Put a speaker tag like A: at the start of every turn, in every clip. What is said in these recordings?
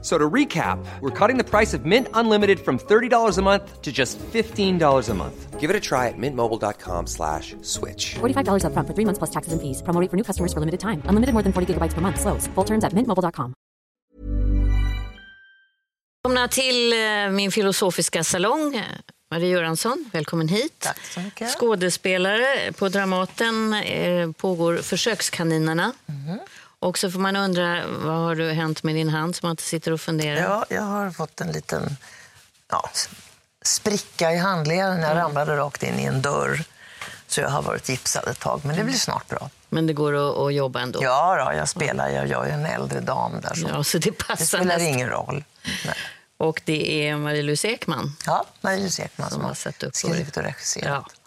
A: So to recap, we're cutting the price of Mint Unlimited from $30 a month to just $15 a month.
B: Give it a try at mintmobile.com slash switch.
C: $45 upfront for three months plus taxes and fees. Promo rate for new customers for limited time. Unlimited more than 40 gigabytes per month. Slows. Full terms at mintmobile.com.
D: Välkomna till eh, min filosofiska salong. Marie Göransson, välkommen hit.
E: Tack så mycket.
D: Skådespelare på Dramaten eh, pågår Försökskaninerna.
E: Mhm.
D: Och så får man undra, vad har du hänt med din hand som man inte sitter och funderar?
E: Ja, jag har fått en liten ja, spricka i handleden. Jag ramlade rakt in i en dörr. Så jag har varit gipsad ett tag, men det blir snart bra.
D: Men det går att, jobba ändå?
E: Ja, då, jag spelar. Jag, jag är en äldre dam där. Så
D: Ja, så det passar
E: det spelar
D: nästan.
E: ingen roll. Nej.
D: Och det är Marie-Louise Ekman.
E: Ja, Marie-Louise Ekman som
D: har
E: har
D: satt upp
E: skrivit och regisserat.
D: Ja.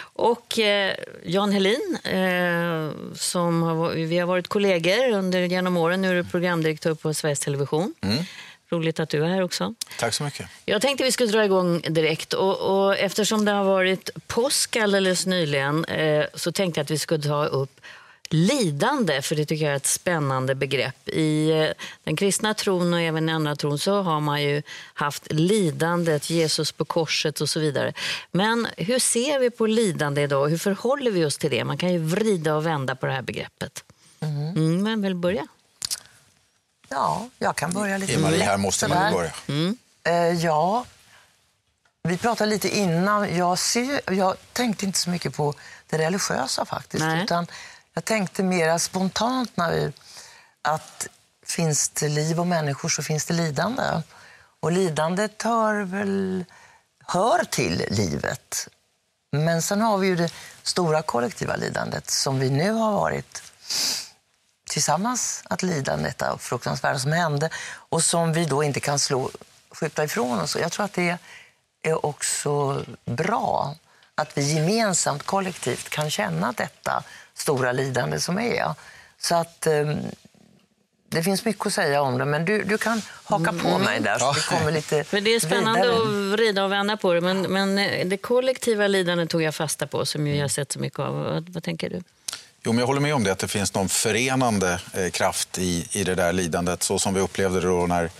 D: Och eh, Jan Helin, eh, som har, vi har varit kollegor under genom åren. Nu är du programdirektör på Sveriges Television.
E: Mm.
D: Roligt att du är här också.
F: Tack så mycket.
D: Jag tänkte vi skulle dra igång direkt. Och, och eftersom det har varit påsk alldeles nyligen eh, så tänkte jag att vi skulle ta upp lidande, för det tycker jag är ett spännande begrepp. I eh, den kristna tron och även i andra tron så har man ju haft lidandet, Jesus på korset och så vidare. Men hur ser vi på lidande idag? Hur förhåller vi oss till det? Man kan ju vrida och vända på det här begreppet. Mm, men väl börja?
E: Ja, jag kan börja lite
F: I Marie här måste man börja.
E: Eh, ja, vi pratade lite innan. Jag, ser, jag tänkte inte så mycket på det religiösa faktiskt.
D: Nej.
E: Utan jag tänkte mer spontant när vi, att finns det liv och människor så finns det lidande. Och lidandet hör väl hör till livet. Men sen har vi ju det stora kollektiva lidandet som vi nu har varit tillsammans att lida detta fruktansvärda som hände och som vi då inte kan slå, skjuta ifrån oss. Jag tror att det är också bra att vi gemensamt, kollektivt kan känna detta stora lidande som är. Så att eh, det finns mycket att säga om det, men du, du kan haka på mig där så vi kommer lite
D: För det är spännande
E: vidare.
D: att vrida och vända på det. Men, men eh, det kollektiva lidandet tog jag fasta på, som ju jag har sett så mycket av. Vad, vad tänker du?
F: Jo, men jag håller med om det, att det finns någon förenande eh, kraft i, i det där lidandet, så som vi upplevde det då när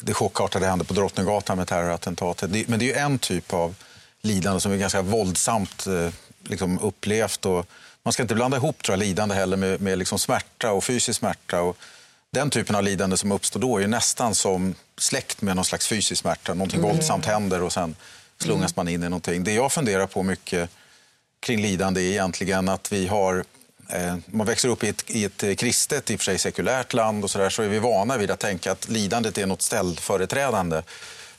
F: det chockartade hände på Drottninggatan med terrorattentatet. Det, men det är ju en typ av lidande som är ganska våldsamt eh, liksom upplevt. Och man ska inte blanda ihop tror jag, lidande heller med, med liksom smärta och fysisk smärta. Och den typen av lidande som uppstår då är nästan som släkt med någon slags fysisk smärta. Någonting våldsamt händer och sen slungas man in i någonting. Det jag funderar på mycket kring lidande är egentligen att vi har eh, man växer upp i ett, i ett kristet, i och för sig sekulärt land och så, där, så är vi vana vid att tänka att lidandet är något ställföreträdande.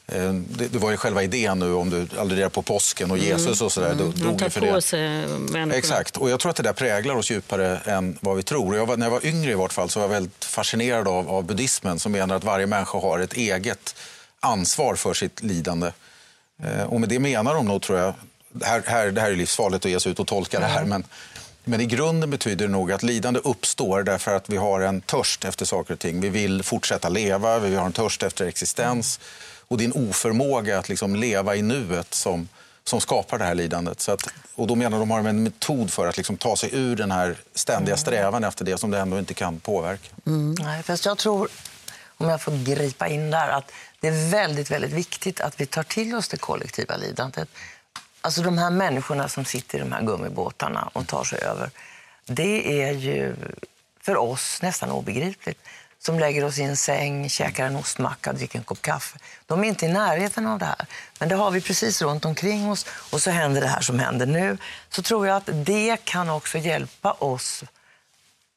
F: Eh, Det, det var ju själva idén nu om du alluderar på påsken och Jesus och sådär. Mm.
D: Man tar på sig människorna.
F: Exakt, och jag tror att det där präglar oss djupare än vad vi tror. Jag var, när jag var yngre i vart fall så var jag väldigt fascinerad av, av buddhismen som menar att varje människa har ett eget ansvar för sitt lidande. Eh, och med det menar de nog, tror jag, här, här, det här är livsfarligt att ge sig ut och tolka det här, men, men i grunden betyder det nog att lidande uppstår därför att vi har en törst efter saker och ting. Vi vill fortsätta leva, vi har en törst efter existens och en oförmåga att liksom leva i nuet som, som skapar det här lidandet. Så att, och då menar de har en metod för att liksom ta sig ur den här ständiga strävan efter det som det ändå inte kan påverka.
E: Nej, fast jag tror, om jag får gripa in där, att det är väldigt, väldigt viktigt att vi tar till oss det kollektiva lidandet. Alltså de här människorna som sitter i de här gummibåtarna och tar sig över. Det är ju för oss nästan obegripligt. Som lägger oss i en säng, käkar en ostmacka, dricker en kopp kaffe. De är inte i närheten av det här. Men det har vi precis runt omkring oss och så händer det här som händer nu. Så tror jag att det kan också hjälpa oss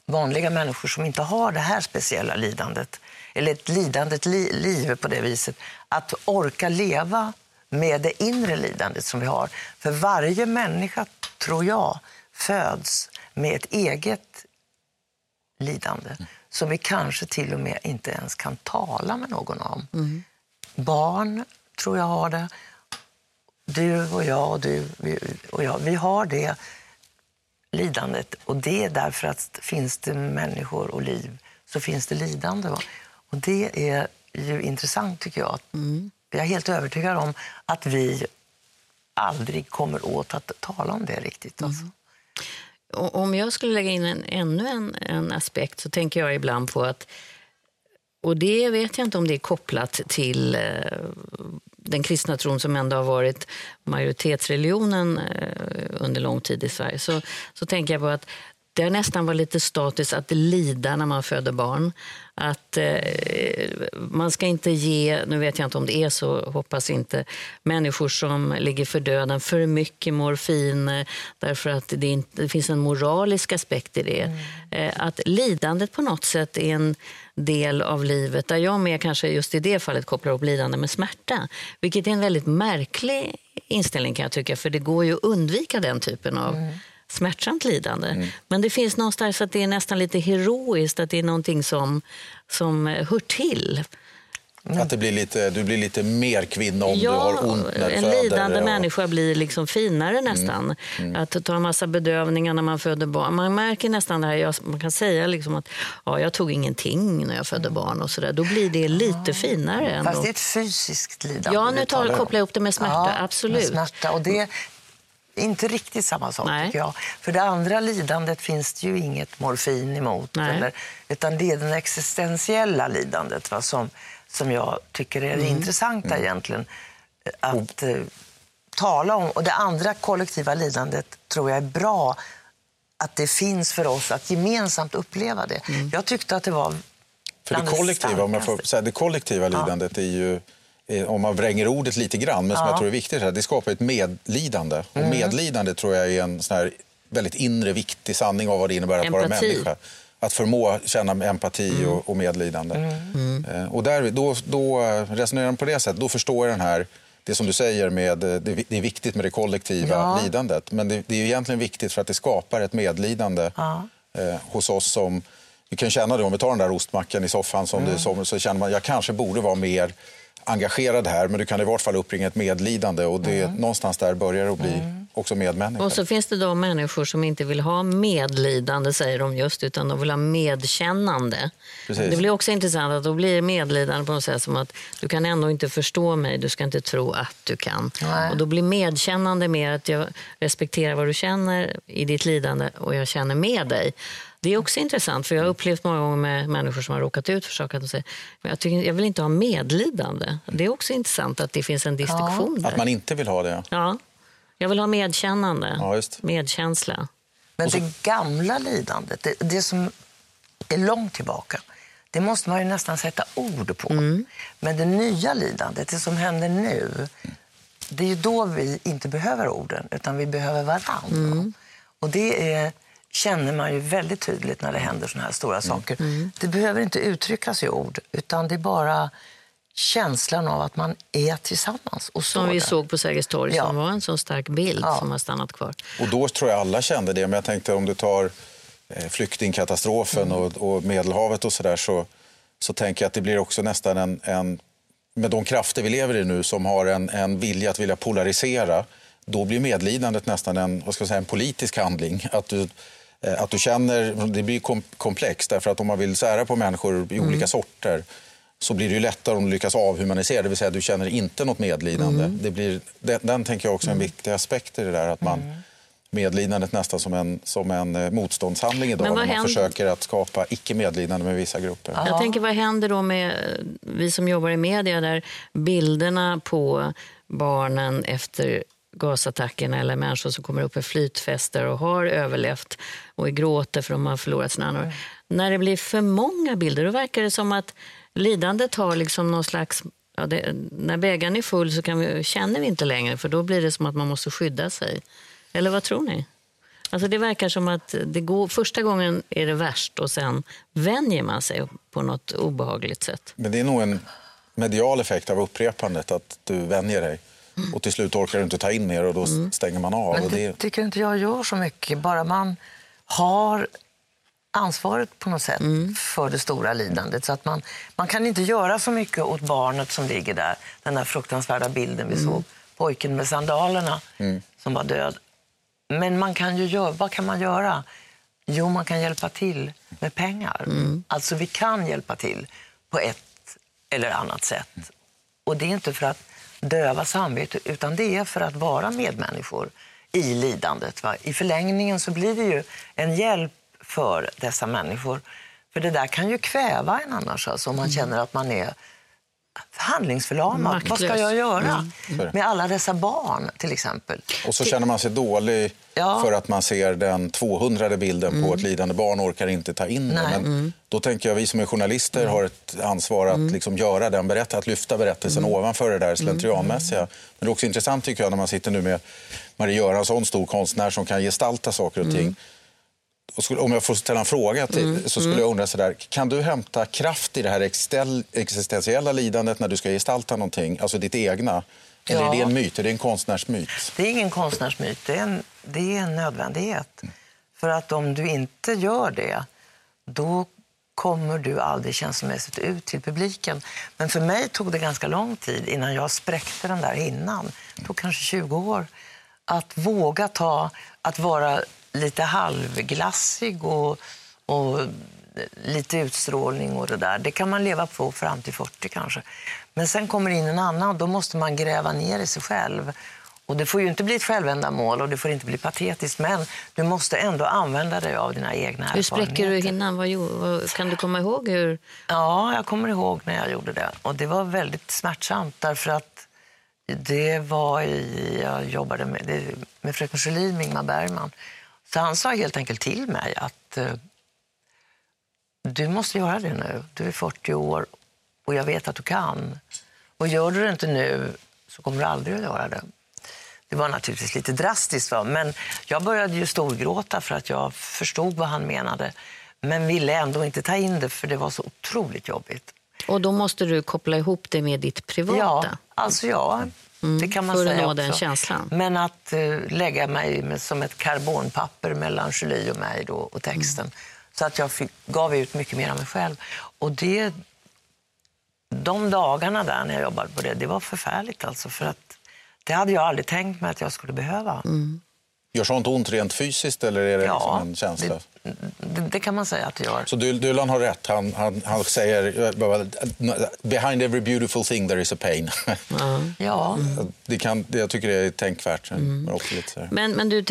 E: vanliga människor som inte har det här speciella lidandet, eller ett lidandet li liv på det viset, att orka leva med det inre lidandet som vi har. För varje människa, tror jag, föds med ett eget lidande som vi kanske till och med inte ens kan tala med någon om. Barn tror jag har det. Du och jag och du och jag, vi har det lidandet. Och det är därför att finns det människor och liv så finns det lidande. Va? Och det är ju intressant tycker jag.
D: Mm.
E: Jag är helt övertygad om att vi aldrig kommer åt att tala om det riktigt. Alltså.
D: Mm. Om jag skulle lägga in en, ännu en, en aspekt så tänker jag ibland på att och det vet jag inte om det är kopplat till eh, den kristna tron som ändå har varit majoritetsreligionen eh, under lång tid i Sverige. Så, så tänker jag på att det har nästan varit lite status att lida när man föder barn. Att eh, man ska inte ge, nu vet jag inte om det är så, hoppas inte, människor som ligger för döden för mycket morfin eh, därför att det, inte, det finns en moralisk aspekt i det. Eh, att lidandet på något sätt är en del av livet där jag med kanske just i det fallet kopplar ihop lidande med smärta. Vilket är en väldigt märklig inställning kan jag tycka för det går ju att undvika den typen av smärtsamt lidande. Men det finns någonstans att det är nästan lite heroiskt, att det är någonting som, som hör till.
F: Att det blir lite, du blir lite mer kvinna om du har ont när
D: en
F: föder.
D: lidande
F: och-
D: människa blir liksom finare nästan. Att ta en massa bedövningar när man föder barn. Man märker nästan det här, man kan säga liksom att ja, jag tog ingenting när jag födde barn och sådär. Då blir det lite finare. Ändå.
E: Fast det är ett fysiskt lidande.
D: Ja, nu tar, kopplar jag ihop det med smärta,
E: Ja,
D: absolut.
E: Med smärta. Och det inte riktigt samma sak,
D: Nej.
E: tycker jag. För det andra lidandet finns det ju inget morfin emot.
D: Nej.
E: Eller, utan det är det existentiella lidandet va, som, som jag tycker är det
D: Mm.
E: intressanta egentligen. Att eh, tala om. Och det andra kollektiva lidandet tror jag är bra att det finns för oss att gemensamt uppleva det.
D: Mm.
E: Jag tyckte att det var
F: För det kollektiva, om jag får säga, det kollektiva lidandet är ju, eh, om man vränger ordet lite grann, men som jag tror är viktigt, här, det skapar ett medlidande. Och
E: Mm.
F: medlidande tror jag är en sån här väldigt inre viktig sanning av vad det innebär att vara
D: Empati.
F: människa. Att förmå känna empati
E: Mm.
F: och, och medlidande. Eh, Och där, då, då eh, resonerar man på det sättet, då förstår jag den här det som du säger, med, eh, det, det är viktigt med det kollektiva
E: Ja.
F: lidandet. Men det, det är ju egentligen viktigt för att det skapar ett medlidande
E: Ja.
F: eh, hos oss som... Vi kan känna det om vi tar den där ostmackan i soffan som
E: Mm.
F: du som, så känner man jag kanske borde vara mer engagerad här men du kan i vart fall uppringa ett medlidande och det,
E: Mm.
F: någonstans där börjar det att bli också medmänniska.
D: Och så finns det de människor som inte vill ha medlidande, säger de just, utan de vill ha medkännande.
F: Precis.
D: Det blir också intressant att då blir medlidande på något sätt som att du kan ändå inte förstå mig, du ska inte tro att du kan.
E: Nej.
D: Och då blir medkännande mer att jag respekterar vad du känner i ditt lidande och jag känner med dig. Det är också intressant, för jag har upplevt många gånger med människor som har råkat ut för saker att de säger men jag, tycker, jag vill inte ha medlidande. Det är också intressant att det finns en distinktion där.
F: Att man inte vill ha det.
D: Ja, jag vill ha medkännande,
F: Ja, just.
D: medkänsla.
E: Men det gamla lidandet, det, det som är långt tillbaka, det måste man ju nästan sätta ord på. Men det nya lidandet, det som händer nu, det är ju då vi inte behöver orden, utan vi behöver varandra. Och det är, känner man ju väldigt tydligt när det händer såna här stora saker. Det behöver inte uttryckas i ord, utan det är bara känslan av att man är tillsammans. Och
D: Som vi
E: där.
D: såg på Sergels torg,
E: Ja.
D: som var en så stark bild
E: Ja.
D: som har stannat kvar.
F: Och då tror jag alla kände det. Men jag tänkte om du tar eh, flyktingkatastrofen och, och Medelhavet och sådär så, så tänker jag att det blir också nästan en, en med de krafter vi lever i nu som har en, en vilja att vilja polarisera, då blir medlidandet nästan en, vad ska jag säga, en politisk handling. Att du, att du känner, det blir kom, komplext därför att om man vill sära på människor i olika sorter så blir det ju lättare om du lyckas avhumanisera, det vill säga du känner inte något medlidande. Det blir, den, den tänker jag också är en viktig aspekt i det där, att man medlidandet nästan som en, som en eh, motståndshandling idag när man
D: händer-
F: försöker att skapa icke-medlidande med vissa grupper.
D: Jag tänker, vad händer då med eh, vi som jobbar i media där bilderna på barnen efter gasattackerna eller människor som kommer upp med flytfester och har överlevt och gråter för de har förlorat sina anhöriga. När det blir för många bilder då verkar det som att lidandet har liksom någon slags Ja, det, när bägaren är full så vi, känner vi inte längre för då blir det som att man måste skydda sig. Eller vad tror ni? Alltså det verkar som att det går, första gången är det värst och sen vänjer man sig på något obehagligt sätt.
F: Men det är nog en medial effekt av upprepandet, att du vänjer dig. Och till slut orkar du inte ta in mer och då stänger man av.
E: Men
F: och
E: det
F: det,
E: tycker inte jag gör så mycket. Bara man har ansvaret på något sätt för det stora lidandet. Så att man, man kan inte göra så mycket åt barnet som ligger där. Den här fruktansvärda bilden vi såg. Pojken med sandalerna som var död. Men man kan ju göra, vad kan man göra? Jo, man kan hjälpa till med pengar. Alltså vi kan hjälpa till på ett eller annat sätt. Och det är inte för att döva samvetet utan det är för att vara medmänniskor i lidandet. Va? I förlängningen så blir det ju en hjälp för dessa människor. För det där kan ju kväva en annars, alltså, om man känner att man är handlingsförlamad. Vad ska
D: Maktlös.
E: jag göra
F: Mm.
E: med alla dessa barn till exempel?
F: Och så känner man sig dålig
E: Ja.
F: för att man ser den 200 bilden på ett lidande barn och orkar inte ta in det.
E: Nej.
F: Men då tänker jag vi som är journalister har ett ansvar att liksom göra den berättelsen, att lyfta berättelsen ovanför det där slentrianmässiga. Men det är också intressant tycker jag när man sitter nu med Marie Göransson, stor konstnär som kan gestalta saker och ting. Skulle, om jag får ställa en fråga till, så skulle jag undra så där, kan du hämta kraft i det här existentiella lidandet när du ska gestalta någonting, alltså ditt egna? Eller
E: Ja.
F: är det en myt? Är det en konstnärsmyt?
E: Det är ingen konstnärsmyt, det är en, det är en nödvändighet. För att om du inte gör det, då kommer du aldrig känslomässigt ut till publiken. Men för mig tog det ganska lång tid innan jag spräckte den där hinnan. Det tog kanske 20 år. Att våga ta, att vara lite halvglassig och, och lite utstrålning och det där. Det kan man leva på fram till 40 kanske. Men sen kommer in en annan och då måste man gräva ner i sig själv. Och det får ju inte bli ett självändamål och det får inte bli patetiskt men du måste ändå använda dig av dina egna
D: Hur spräcker du
E: erfarenheter.
D: hinnan? Vad, vad, kan du komma ihåg hur?
E: Ja, jag kommer ihåg när jag gjorde det. Och det var väldigt smärtsamt därför att det var i, jag jobbade med, det, med fröken Sjölin, med Ingmar Bergman. Så han sa helt enkelt till mig att eh, du måste göra det nu. Du är 40 år och jag vet att du kan. Och gör du det inte nu så kommer du aldrig att göra det. Det var naturligtvis lite drastiskt, va? men jag började ju storgråta för att jag förstod vad han menade. Men ville ändå inte ta in det för det var så otroligt jobbigt.
D: Och då måste du koppla ihop det med ditt privata.
E: Ja, alltså ja, det kan man
D: för att nå den känslan.
E: Men att eh, lägga mig med, som ett karbonpapper mellan Julie och mig då, och texten. Så att jag fick, gav ut mycket mer av mig själv. Och det, de dagarna där när jag jobbade på det, det var förfärligt alltså. För att det hade jag aldrig tänkt mig att jag skulle behöva.
F: Gör sånt ont rent fysiskt eller är det liksom en känsla?
E: det, det, det kan man säga att det gör.
F: Så Dy- Dylan har rätt. Han, han, han säger behind every beautiful thing there is a pain.
E: Ja.
F: det kan, jag tycker det är tänkvärt. Men också lite så här.
D: Men, men du,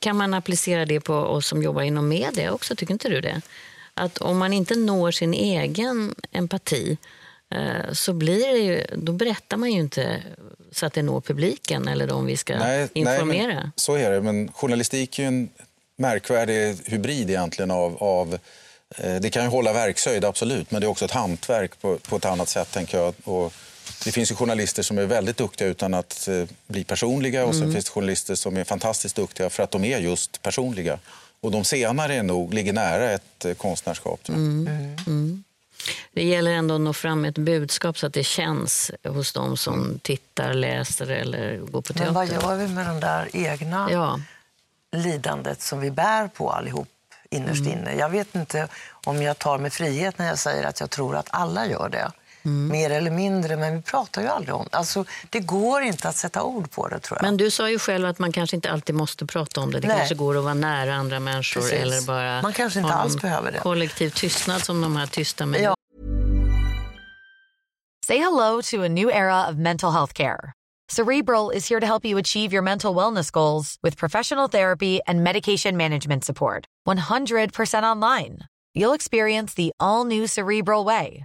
D: kan man applicera det på oss som jobbar inom media också? Tycker inte du det? Att om man inte når sin egen empati så blir det ju, då berättar man ju inte så att det når publiken eller de vi ska informera.
F: men, så är det. Men journalistik är ju en märkvärdig hybrid egentligen av, av eh, det kan ju hålla verkshöjd, absolut, men det är också ett hantverk på, på ett annat sätt, tänker jag. Och det finns ju journalister som är väldigt duktiga utan att eh, bli personliga och sen finns det journalister som är fantastiskt duktiga för att de är just personliga. Och de senare är nog, ligger nära ett eh, konstnärskap. tror jag.
D: Det gäller ändå att nå fram med ett budskap så att det känns hos de som tittar, läser eller går på teater.
E: Men vad gör vi med den där egna
D: Ja.
E: lidandet som vi bär på allihop innerst inne. Jag vet inte om jag tar mig frihet när jag säger att jag tror att alla gör det. Mer eller mindre, men vi pratar ju aldrig om det. Alltså, det går inte att sätta ord på det, tror jag.
D: Men du sa ju själv att man kanske inte alltid måste prata om det. Det
E: Nej.
D: kanske går att vara nära andra människor
E: Precis.
D: eller bara
E: Man kanske inte alls behöver det.
D: kollektiv tystnad som de här tysta med.
E: Ja.
G: Say hello to a new era of mental health care. Cerebral is here to help you achieve your mental wellness goals with professional therapy and medication management support. 100% online. You'll experience the all new Cerebral Way,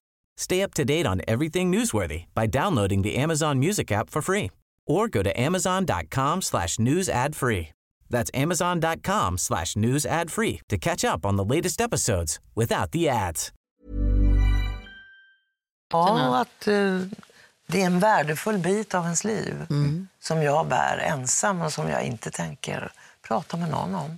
H: Stay up to date on everything newsworthy by downloading the Amazon Music app for free or go to amazon.com slash news ad free. That's amazon.com slash news ad free to catch up on the latest episodes without the ads.
E: Ja, att eh, det är en värdefull bit av ens liv som jag bär ensam och som jag inte tänker prata med någon om.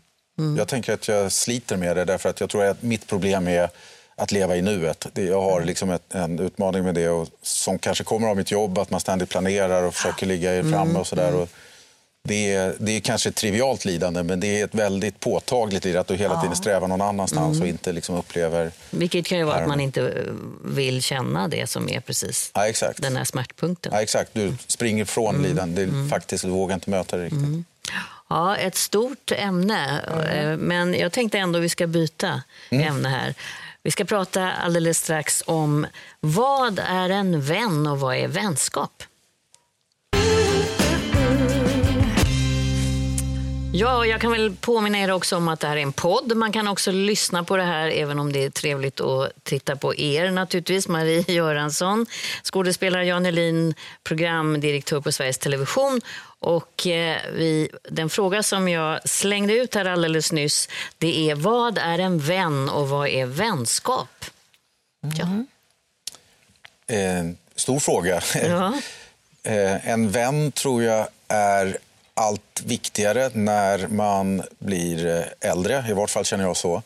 F: Jag tänker att jag sliter med det därför att jag tror att mitt problem är att leva i nuet. Jag har liksom ett, en utmaning med det och som kanske kommer av mitt jobb, att man ständigt planerar och försöker ligga framme och sådär. Och Det är, det är kanske ett trivialt lidande men det är ett väldigt påtagligt lidande att du hela tiden strävar någon annanstans och inte liksom upplever...
D: Vilket kan ju vara att man inte vill känna det som är precis
F: Ja, exakt.
D: den här smärtpunkten.
F: Ja, exakt. Du springer från lidande. Det är faktiskt, du vågar inte möta det riktigt.
D: Ja, ett stort ämne. Eh, Men jag tänkte ändå vi ska byta ämne här. Vi ska prata alldeles strax om vad är en vän och vad är vänskap? Ja, jag kan väl påminna er också om att det här är en podd. Man kan också lyssna på det här, även om det är trevligt att titta på er naturligtvis. Marie Göransson, skådespelare Jan Helin, programdirektör på Sveriges Television. Och eh, vi, den fråga som jag slängde ut här alldeles nyss, det är vad är en vän och vad är vänskap? Ja.
F: Eh, stor fråga.
D: Ja.
F: Eh, en vän tror jag är allt viktigare när man blir eh, äldre. I vart fall känner jag så.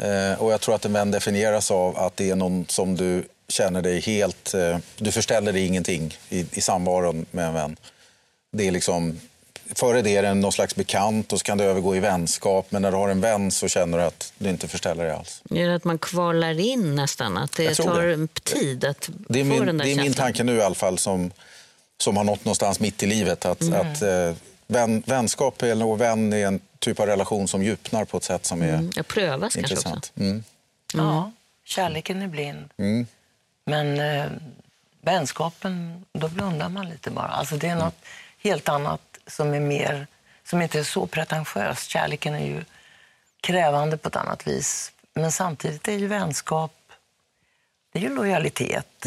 F: Eh, och jag tror att en vän definieras av att det är någon som du känner dig helt... Du förställer dig ingenting i, i samvaron med en vän. Det är liksom, före det är det någon slags bekant och så kan det övergå i vänskap. Men när du har en vän så känner du att du inte förställer dig alls.
D: Är det att man kvalar in nästan? Att det tar
F: det.
D: tid att
F: Det är
D: få
F: min,
D: den där
F: det är min tanke nu i alla fall som, som har nått någonstans mitt i livet. Att,
D: Mm.
F: att eh, vän, vänskap eller och vän är en typ av relation som djupnar på ett sätt som är
D: Mm, Jag prövas kanske också.
F: intressant. Mm.
E: Ja, kärleken är blind. Men eh, vänskapen, då blundar man lite bara. Alltså det är något helt annat som är mer, som inte är så pretentiöst. Kärleken är ju krävande på ett annat vis. Men samtidigt är ju vänskap, det är ju lojalitet.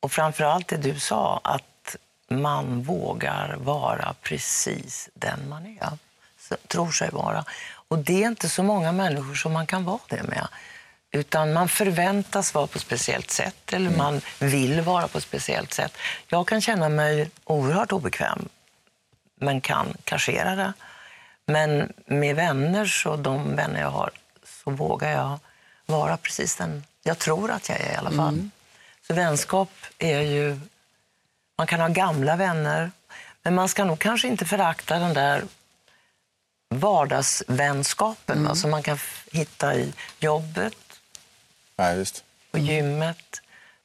E: Och framför allt det du sa, att man vågar vara precis den man är. Tror sig vara. Och det är inte så många människor som man kan vara det med. Utan man förväntas vara på ett speciellt sätt eller man vill vara på ett speciellt sätt. Jag kan känna mig oerhört obekväm men kan kassera det. Men med vänner, så de vänner jag har, så vågar jag vara precis den jag tror att jag är i alla fall. Så vänskap är ju... Man kan ha gamla vänner, men man ska nog kanske inte förakta den där vardagsvänskapen va, som man kan hitta i jobbet,
F: Nej, visst.
E: på gymmet,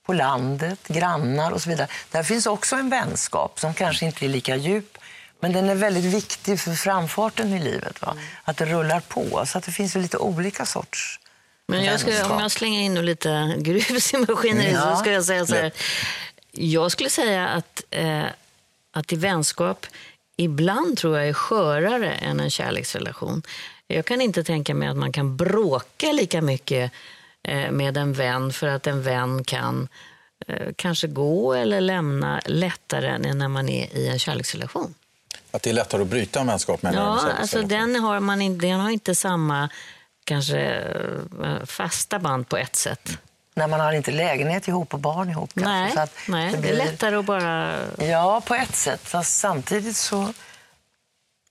E: på landet, grannar och så vidare. Där finns också en vänskap som kanske inte är lika djup, men den är väldigt viktig för framfarten i livet. Va? Att det rullar på, så att det finns ju lite olika sorts
D: Men jag ska,
E: vänskap.
D: om jag slänger in lite grus i maskineriet
E: Ja.
D: så ska jag säga så här. Jag skulle säga att, eh, att i vänskap ibland tror jag är skörare än en kärleksrelation. Jag kan inte tänka mig att man kan bråka lika mycket med en vän för att en vän kan eh, kanske gå eller lämna lättare än när man är i en kärleksrelation.
F: Att det är lättare att bryta en vänskap med en
D: Ja,
F: kärleksrelation.
D: alltså den har, man in, den har inte samma kanske eh, fasta band på ett sätt.
E: När man har inte lägenhet ihop och barn ihop. kanske,
D: Nej,
E: så att
D: nej det,
E: blir-
D: är lättare att bara...
E: Ja, på ett sätt. Fast samtidigt så...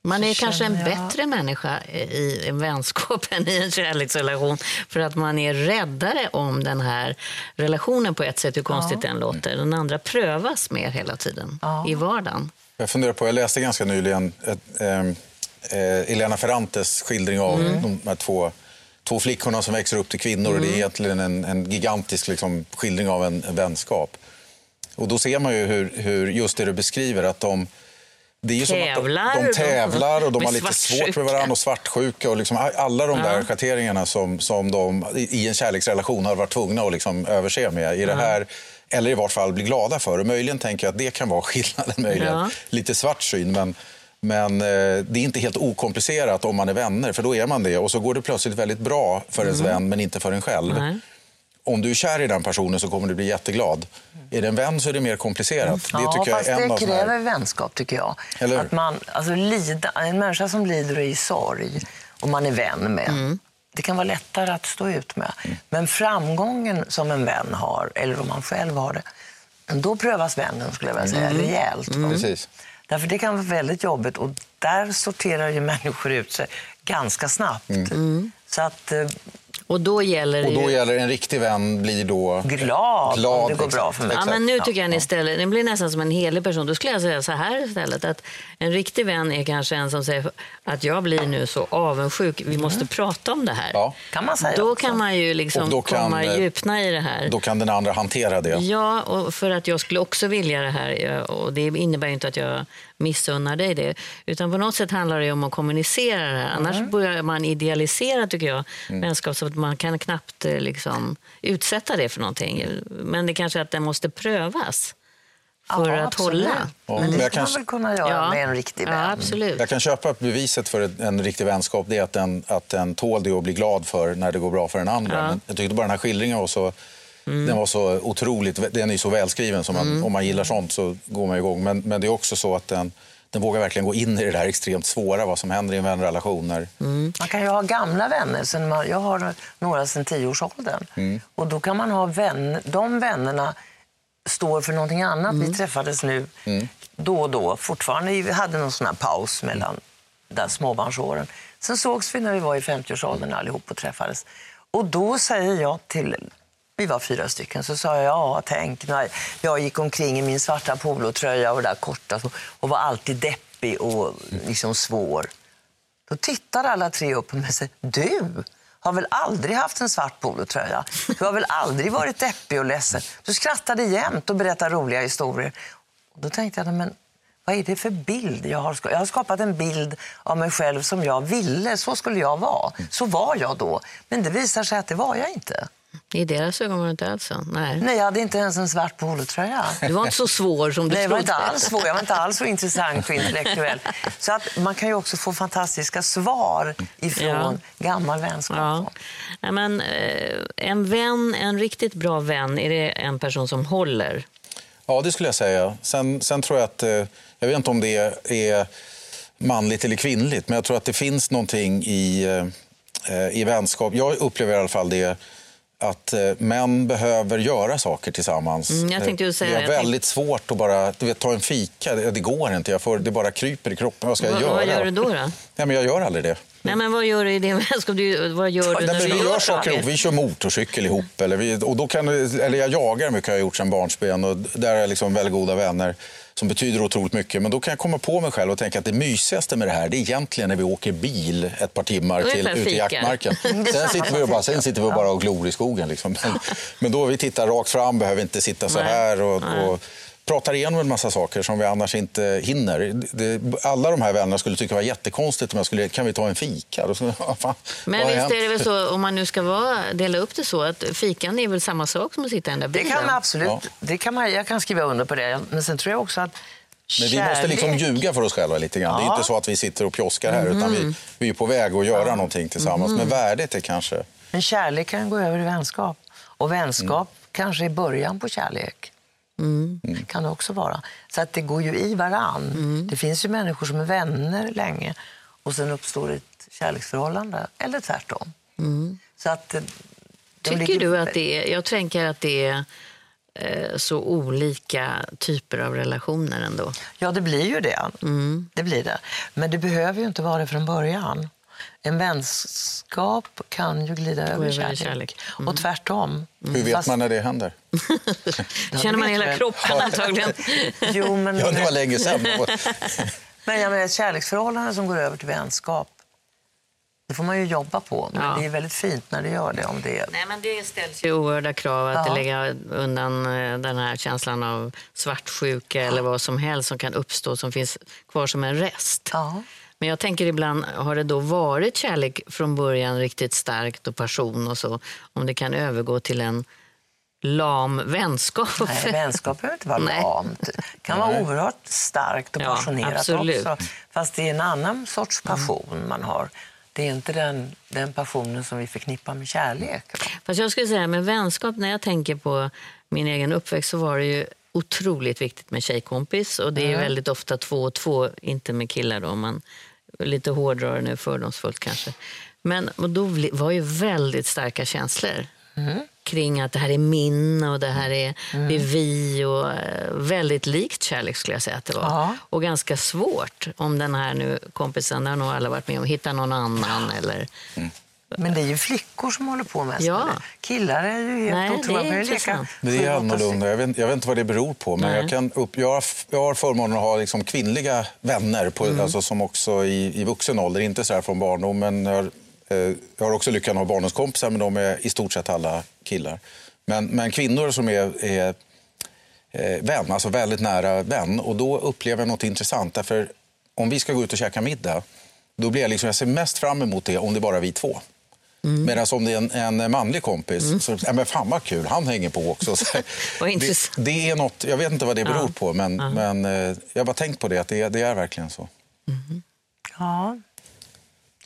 D: Man är kanske en
E: jag-
D: bättre människa i en vänskap än i en kärleksrelation för att man är räddare om den här relationen på ett sätt, hur konstigt den låter. Den andra prövas mer hela tiden i vardagen.
F: Jag funderar på, jag läste ganska nyligen ett, ehm, eh, Elena Ferrantes skildring av de här två, två flickorna som växer upp till kvinnor. Och det är egentligen en, en gigantisk liksom, skildring av en, en vänskap. Och då ser man ju hur, hur just det du beskriver, att de det är ju som
D: Tävlar,
F: att de, de tävlar och de har lite svårt med varandra och svartsjuka. Och liksom alla de där schatteringarna som, som de i en kärleksrelation har varit tvungna att liksom överse med i det här. Eller i vart fall bli glada för. Och möjligen tänker jag att det kan vara skillnaden. Möjligen.
D: Ja.
F: Lite svart syn. Men, men eh, det är inte helt okomplicerat om man är vänner. För då är man det. Och så går det plötsligt väldigt bra för ens vän men inte för en själv.
D: Nej.
F: Om du är kär i den personen så kommer du bli jätteglad. Är det en vän så är det mer komplicerat. Det
E: ja,
F: tycker jag
E: fast
F: är en
E: det
F: av såna här-
E: kräver vänskap, tycker jag.
F: Eller?
E: Att man, alltså, lida, en människa som lider och är i sorg och man är vän med,
F: Mm.
E: det kan vara lättare att stå ut med. Men framgången som en vän har, eller om man själv har det, då prövas vännen, skulle jag vilja säga,
F: Mm.
E: rejält.
F: Precis.
E: Därför det kan vara väldigt jobbigt och där sorterar ju människor ut sig ganska snabbt. Så att eh,
D: Och då gäller det
F: Och då
D: ju...
F: gäller en riktig vän blir då
E: glad,
F: glad
E: om det går
F: exakt,
E: bra för mig.
D: Ja, men nu tycker jag ni istället, ni blir nästan som en helig person. Då skulle jag säga så här istället. Att en riktig vän är kanske en som säger att jag blir nu så avundsjuk. Vi måste prata om det här.
F: Ja.
E: Kan man säga
D: Då
E: också.
D: kan man ju liksom
F: då kan,
D: komma
F: eh,
D: djupna i det här.
F: Då kan den andra hantera det.
D: Ja, och för att jag skulle också vilja det här. Och det innebär ju inte att jag missunnar dig det. Utan på något sätt handlar det om att kommunicera det. Annars
F: Mm.
D: börjar man idealisera, tycker jag, vänskap. Så att man kan knappt eh, liksom, utsätta det för någonting. Men det kanske är att det måste prövas för
E: Ja,
D: att
E: absolut.
D: hålla.
F: Ja,
E: Men det
F: jag
E: ska man
F: kanske-
E: väl kunna göra med en riktig vän.
D: Ja, absolut.
F: Jag kan köpa beviset för en riktig vänskap. Det är att den, att den tål det och blir glad för när det går bra för den andra. Men jag tyckte bara den här skildringen var så, den var så otroligt, den är ju så välskriven. Så man, Om man gillar sånt så går man igång. Men, men det är också så att den, den vågar verkligen gå in i det där extremt svåra, vad som händer i en vänrelation. När,
E: Man kan ju ha gamla vänner. Sen man, jag har några sedan tioårsåldern.
F: Mm.
E: Och då kan man ha vänner. De vännerna står för någonting annat. Vi träffades nu då och då. Fortfarande, vi hade någon sån här paus mellan där småbarnsåren. Sen sågs vi när vi var i 50-årsåldern allihop och träffades. Och då säger jag till vi var fyra stycken. Så sa jag, ja tänk när jag gick omkring i min svarta polotröja och det där korta och var alltid deppig och liksom svår. Då tittar alla tre upp på mig och säger, du har väl aldrig haft en svart polotröja? Du har väl aldrig varit deppig och ledsen? Du skrattade jämt och berättade roliga historier. Och då tänkte jag, men vad är det för bild jag har skapat? Jag har skapat en bild av mig själv som jag ville, så skulle jag vara. Så var jag då. Men det visar sig att det var jag inte.
D: I deras ögon var det inte alls så. Nej.
E: Nej, jag hade inte ens en svart polotröja.
D: Du var inte så svår som du
E: Nej, jag var inte
D: trodde.
E: alls svår. Jag var inte alls så intressant och intellektuell. Så att man kan ju också få fantastiska svar ifrån
D: Ja.
E: gammal vänskap.
D: Ja. Nej, men, eh, en vän, en riktigt bra vän, är det en person som håller?
F: Ja, det skulle jag säga. Sen, sen tror jag att, eh, jag vet inte om det är manligt eller kvinnligt, men jag tror att det finns någonting i, eh, i vänskap. Jag upplever i alla fall det att eh, män behöver göra saker tillsammans.
D: Mm, jag tänkte säga
F: det
D: det.
F: är väldigt svårt att bara du vet, ta en fika. Det, det går inte. Jag får, det bara kryper i kroppen. Vad ska jag
D: Vad-
F: göra?
D: vad gör du då, då?
F: Nej, men jag gör aldrig det.
D: Nej, men vad gör du i din vänskap? Du, vad gör du
F: Nej,
D: när
F: men
D: du
F: vi gör saker ihop. Vi kör motorcykel ihop. Eller, vi, och då kan, eller jag jagar mycket, har jag gjort sedan barnsben. Och där är jag liksom väldigt goda vänner som betyder otroligt mycket. Men då kan jag komma på mig själv och tänka att det mysigaste med det här det är egentligen när vi åker bil ett par timmar till,
D: Ungefär
F: ut i jaktmarken. Sen sitter, vi och bara, sen sitter vi bara och glor i skogen. Liksom. Men, men då vi tittar rakt fram, behöver inte sitta så här. Och, och, pratar igenom en massa saker som vi annars inte hinner. Det, alla de här vännerna skulle tycka det var jättekonstigt om jag skulle, kan vi ta en fika? Skulle, fan,
D: Men visst är det väl så, om man nu ska vara, dela upp det så, att fikan är väl samma sak som att sitta i den där
E: Det
D: bilen?
E: kan man absolut.
F: Ja.
E: Det kan man, jag kan skriva under på det. Men sen tror jag också att
F: Men vi måste liksom ljuga för oss själva lite grann. Det är
E: Ja.
F: inte så att vi sitter och pjoskar här, utan
D: Mm.
F: vi, vi är på väg att göra någonting tillsammans. Men värdet är kanske...
E: Men kärlek kan gå över i vänskap. Och vänskap kanske är början på kärlek.
D: Mm.
E: kan det också vara. Så att det går ju i varann. Det finns ju människor som är vänner länge och sen uppstår ett kärleksförhållande. Eller tvärtom. Så att, eh,
D: Tycker
E: ligger-
D: du att det är, jag tänker att det är eh, så olika typer av relationer ändå.
E: Ja, det blir ju det.
D: Mm.
E: Det blir det. Men det behöver ju inte vara det från början. En vänskap kan ju glida över i
D: över i
E: kärlek.
D: kärlek. Mm.
E: Och tvärtom.
F: Hur vet
E: Fast-
F: man när det händer?
E: Ja,
D: Känner
E: det
D: man
E: vet
D: hela
E: väl.
D: kroppen antagligen.
E: Jo, men,
F: Ja, det var länge sedan.
E: men jag menar, ett kärleksförhållande som går över till vänskap, det får man ju jobba på. Men
D: Ja.
E: det är väldigt fint när det gör det. Om det
D: Nej, men det ställs ju oerhörda krav att
E: Ja.
D: lägga undan eh, den här känslan av svartsjuka eller vad som helst som kan uppstå som finns kvar som en rest.
E: ja.
D: Men jag tänker ibland, har det då varit kärlek från början riktigt starkt och passion och så, om det kan övergå till en lam vänskap?
E: Nej, vänskap behöver inte vara
D: Nej.
E: lamt. Det kan vara oerhört starkt och
D: Ja,
E: passionerat
D: absolut.
E: också. Fast det är en annan sorts passion man har. det är inte den, den passionen som vi förknippar med kärlek.
D: Fast jag skulle säga med vänskap, när jag tänker på min egen uppväxt så var det ju otroligt viktigt med tjejkompis. Och det är
E: Mm.
D: väldigt ofta två och två, inte med killar då. Man lite hårdrar nu, fördomsfullt kanske. Men och då var ju väldigt starka känslor
E: Mm.
D: kring att det här är min och det här är, det är vi. och eh, Väldigt likt kärlek skulle jag säga att det var.
E: Ja.
D: Och ganska svårt om den här nu kompisen, har nog alla varit med om, hittar någon annan eller
E: Men det är ju flickor som håller på mest
D: Ja.
E: med det. Killar är ju helt
D: Nej, det är
E: otroliga.
D: Intressant.
F: Det är annorlunda. Jag vet, jag vet inte vad det beror på. Men
D: Nej.
F: jag, kan upp, jag, har, jag har förmånen att ha liksom kvinnliga vänner på,
D: Mm.
F: alltså, som också i, i vuxen ålder, inte så här från barndomen. Jag, har, eh, jag har också lyckan att ha barndomskompisar, men de är i stort sett alla killar. Men, men kvinnor som är, är eh, vän, alltså väldigt nära vän. Och då upplever jag något intressant. Därför om vi ska gå ut och käka middag, då blir jag, liksom, jag ser mest fram emot det om det är bara vi två.
D: Mm.
F: Medan om det är en, en manlig kompis, så ja, men fan vad kul, han hänger på också. Det, det är något, jag vet inte vad det beror på, men, men eh, jag har bara tänkt på det, att det, det är verkligen så.
E: Ja.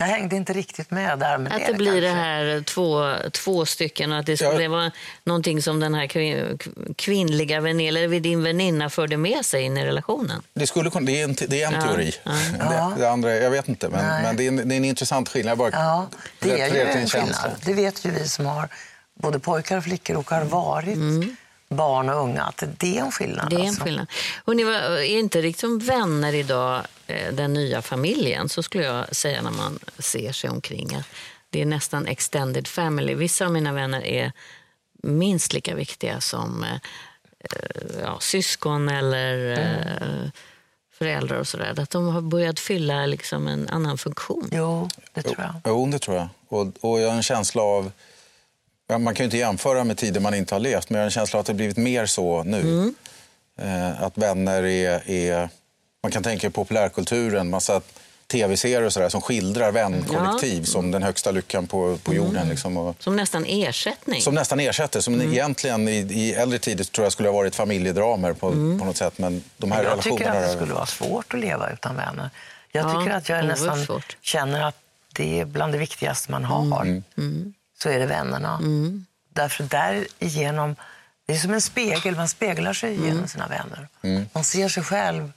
E: Jag hängde inte riktigt med där med
D: Att
E: det
D: det blir det
E: kanske.
D: här två, två stycken och att det skulle
F: Ja.
D: vara någonting som den här kvin- kvinnliga vänin, eller din väninna förde med sig in i relationen.
F: Det, skulle, det är en, det är en
D: Ja,
F: teori.
D: ja.
F: Det, det andra, jag vet inte, men,
E: Nej.
F: men det, är en, det är en intressant skillnad. Bara
E: Ja, det är ju en skillnad. Det vet ju vi som har både pojkar och flickor och har varit
D: Mm.
E: Barn och unga. Att det är en skillnad.
D: Det är en
E: alltså.
D: skillnad. Och ni var, är inte liksom vänner idag, eh, den nya familjen, så skulle jag säga när man ser sig omkring. att Det är nästan extended family. Vissa av mina vänner är minst lika viktiga som eh, eh, ja, syskon eller eh, föräldrar och sådär. Att de har börjat fylla liksom en annan funktion.
E: Jo, det tror jag.
F: Jo, det tror jag. Och, och jag har en känsla av... ja, Man kan ju inte jämföra med tider man inte har levt, men jag har en känsla av att det har blivit mer så nu.
D: Mm.
F: Eh, att vänner är, är... Man kan tänka i populärkulturen, massa tv-serier och sådär som skildrar vänkollektiv som den högsta lyckan på, på
D: Mm.
F: jorden. Liksom, och,
D: Som nästan ersättning.
F: som nästan ersätter, som
D: Mm.
F: egentligen i, i äldre tider tror jag skulle ha varit familjedramer på,
D: Mm.
F: på något sätt. Men de här
E: Jag tycker
F: relationerna...
E: att det skulle vara svårt att leva utan vänner. Jag
D: Ja,
E: tycker att jag nästan
D: svårt.
E: känner att det är bland det viktigaste man har.
D: Mm.
E: Så är det vännerna. Därför därigenom, det är som en spegel, man speglar sig
D: Mm.
E: genom sina vänner. Man ser sig själv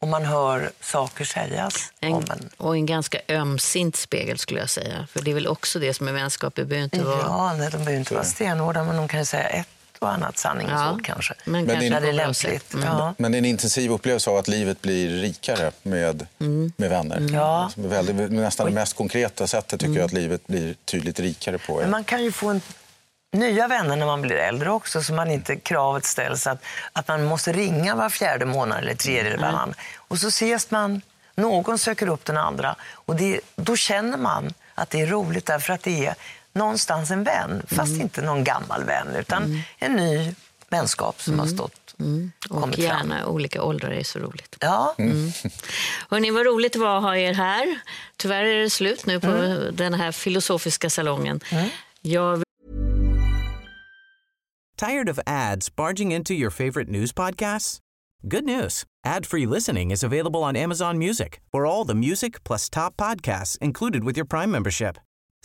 E: och man hör saker sägas
D: En,
E: om en.
D: och en ganska ömsint spegel skulle jag säga. För det är väl också det som är vänskap. Det behöver inte vara...
E: Ja, nej, de behöver inte vara stenhårda, men de kan ju säga ett och annat sanningens
D: Ja,
E: ord kanske.
D: men
F: Men
D: kanske
F: det-
E: När det är lämpligt.
D: Mm.
E: Ja.
F: Men det är en intensiv upplevelse av att livet blir rikare med, med vänner.
E: Mm. Ja.
F: Väldigt, nästan det mest konkreta sättet tycker jag att livet blir tydligt rikare på.
E: Men man kan ju få en, nya vänner när man blir äldre också, så man inte kravet ställs att, att man måste ringa var fjärde månad eller tredje eller varann. Och så ses man, någon söker upp den andra och det, då känner man att det är roligt därför att det är någonstans en vän, fast inte någon gammal vän utan en ny vänskap som har stått
D: Och
E: kommit fram.
D: gärna olika åldrar är så roligt.
E: Ja,
D: Hörrni, vad roligt det var att ha er här. Tyvärr är det slut nu på den här filosofiska salongen. Jag
H: Tired of ads barging into your favorite news podcasts? Good news. Ad-free listening is available on Amazon Music for all the music plus top podcasts included with your Prime membership.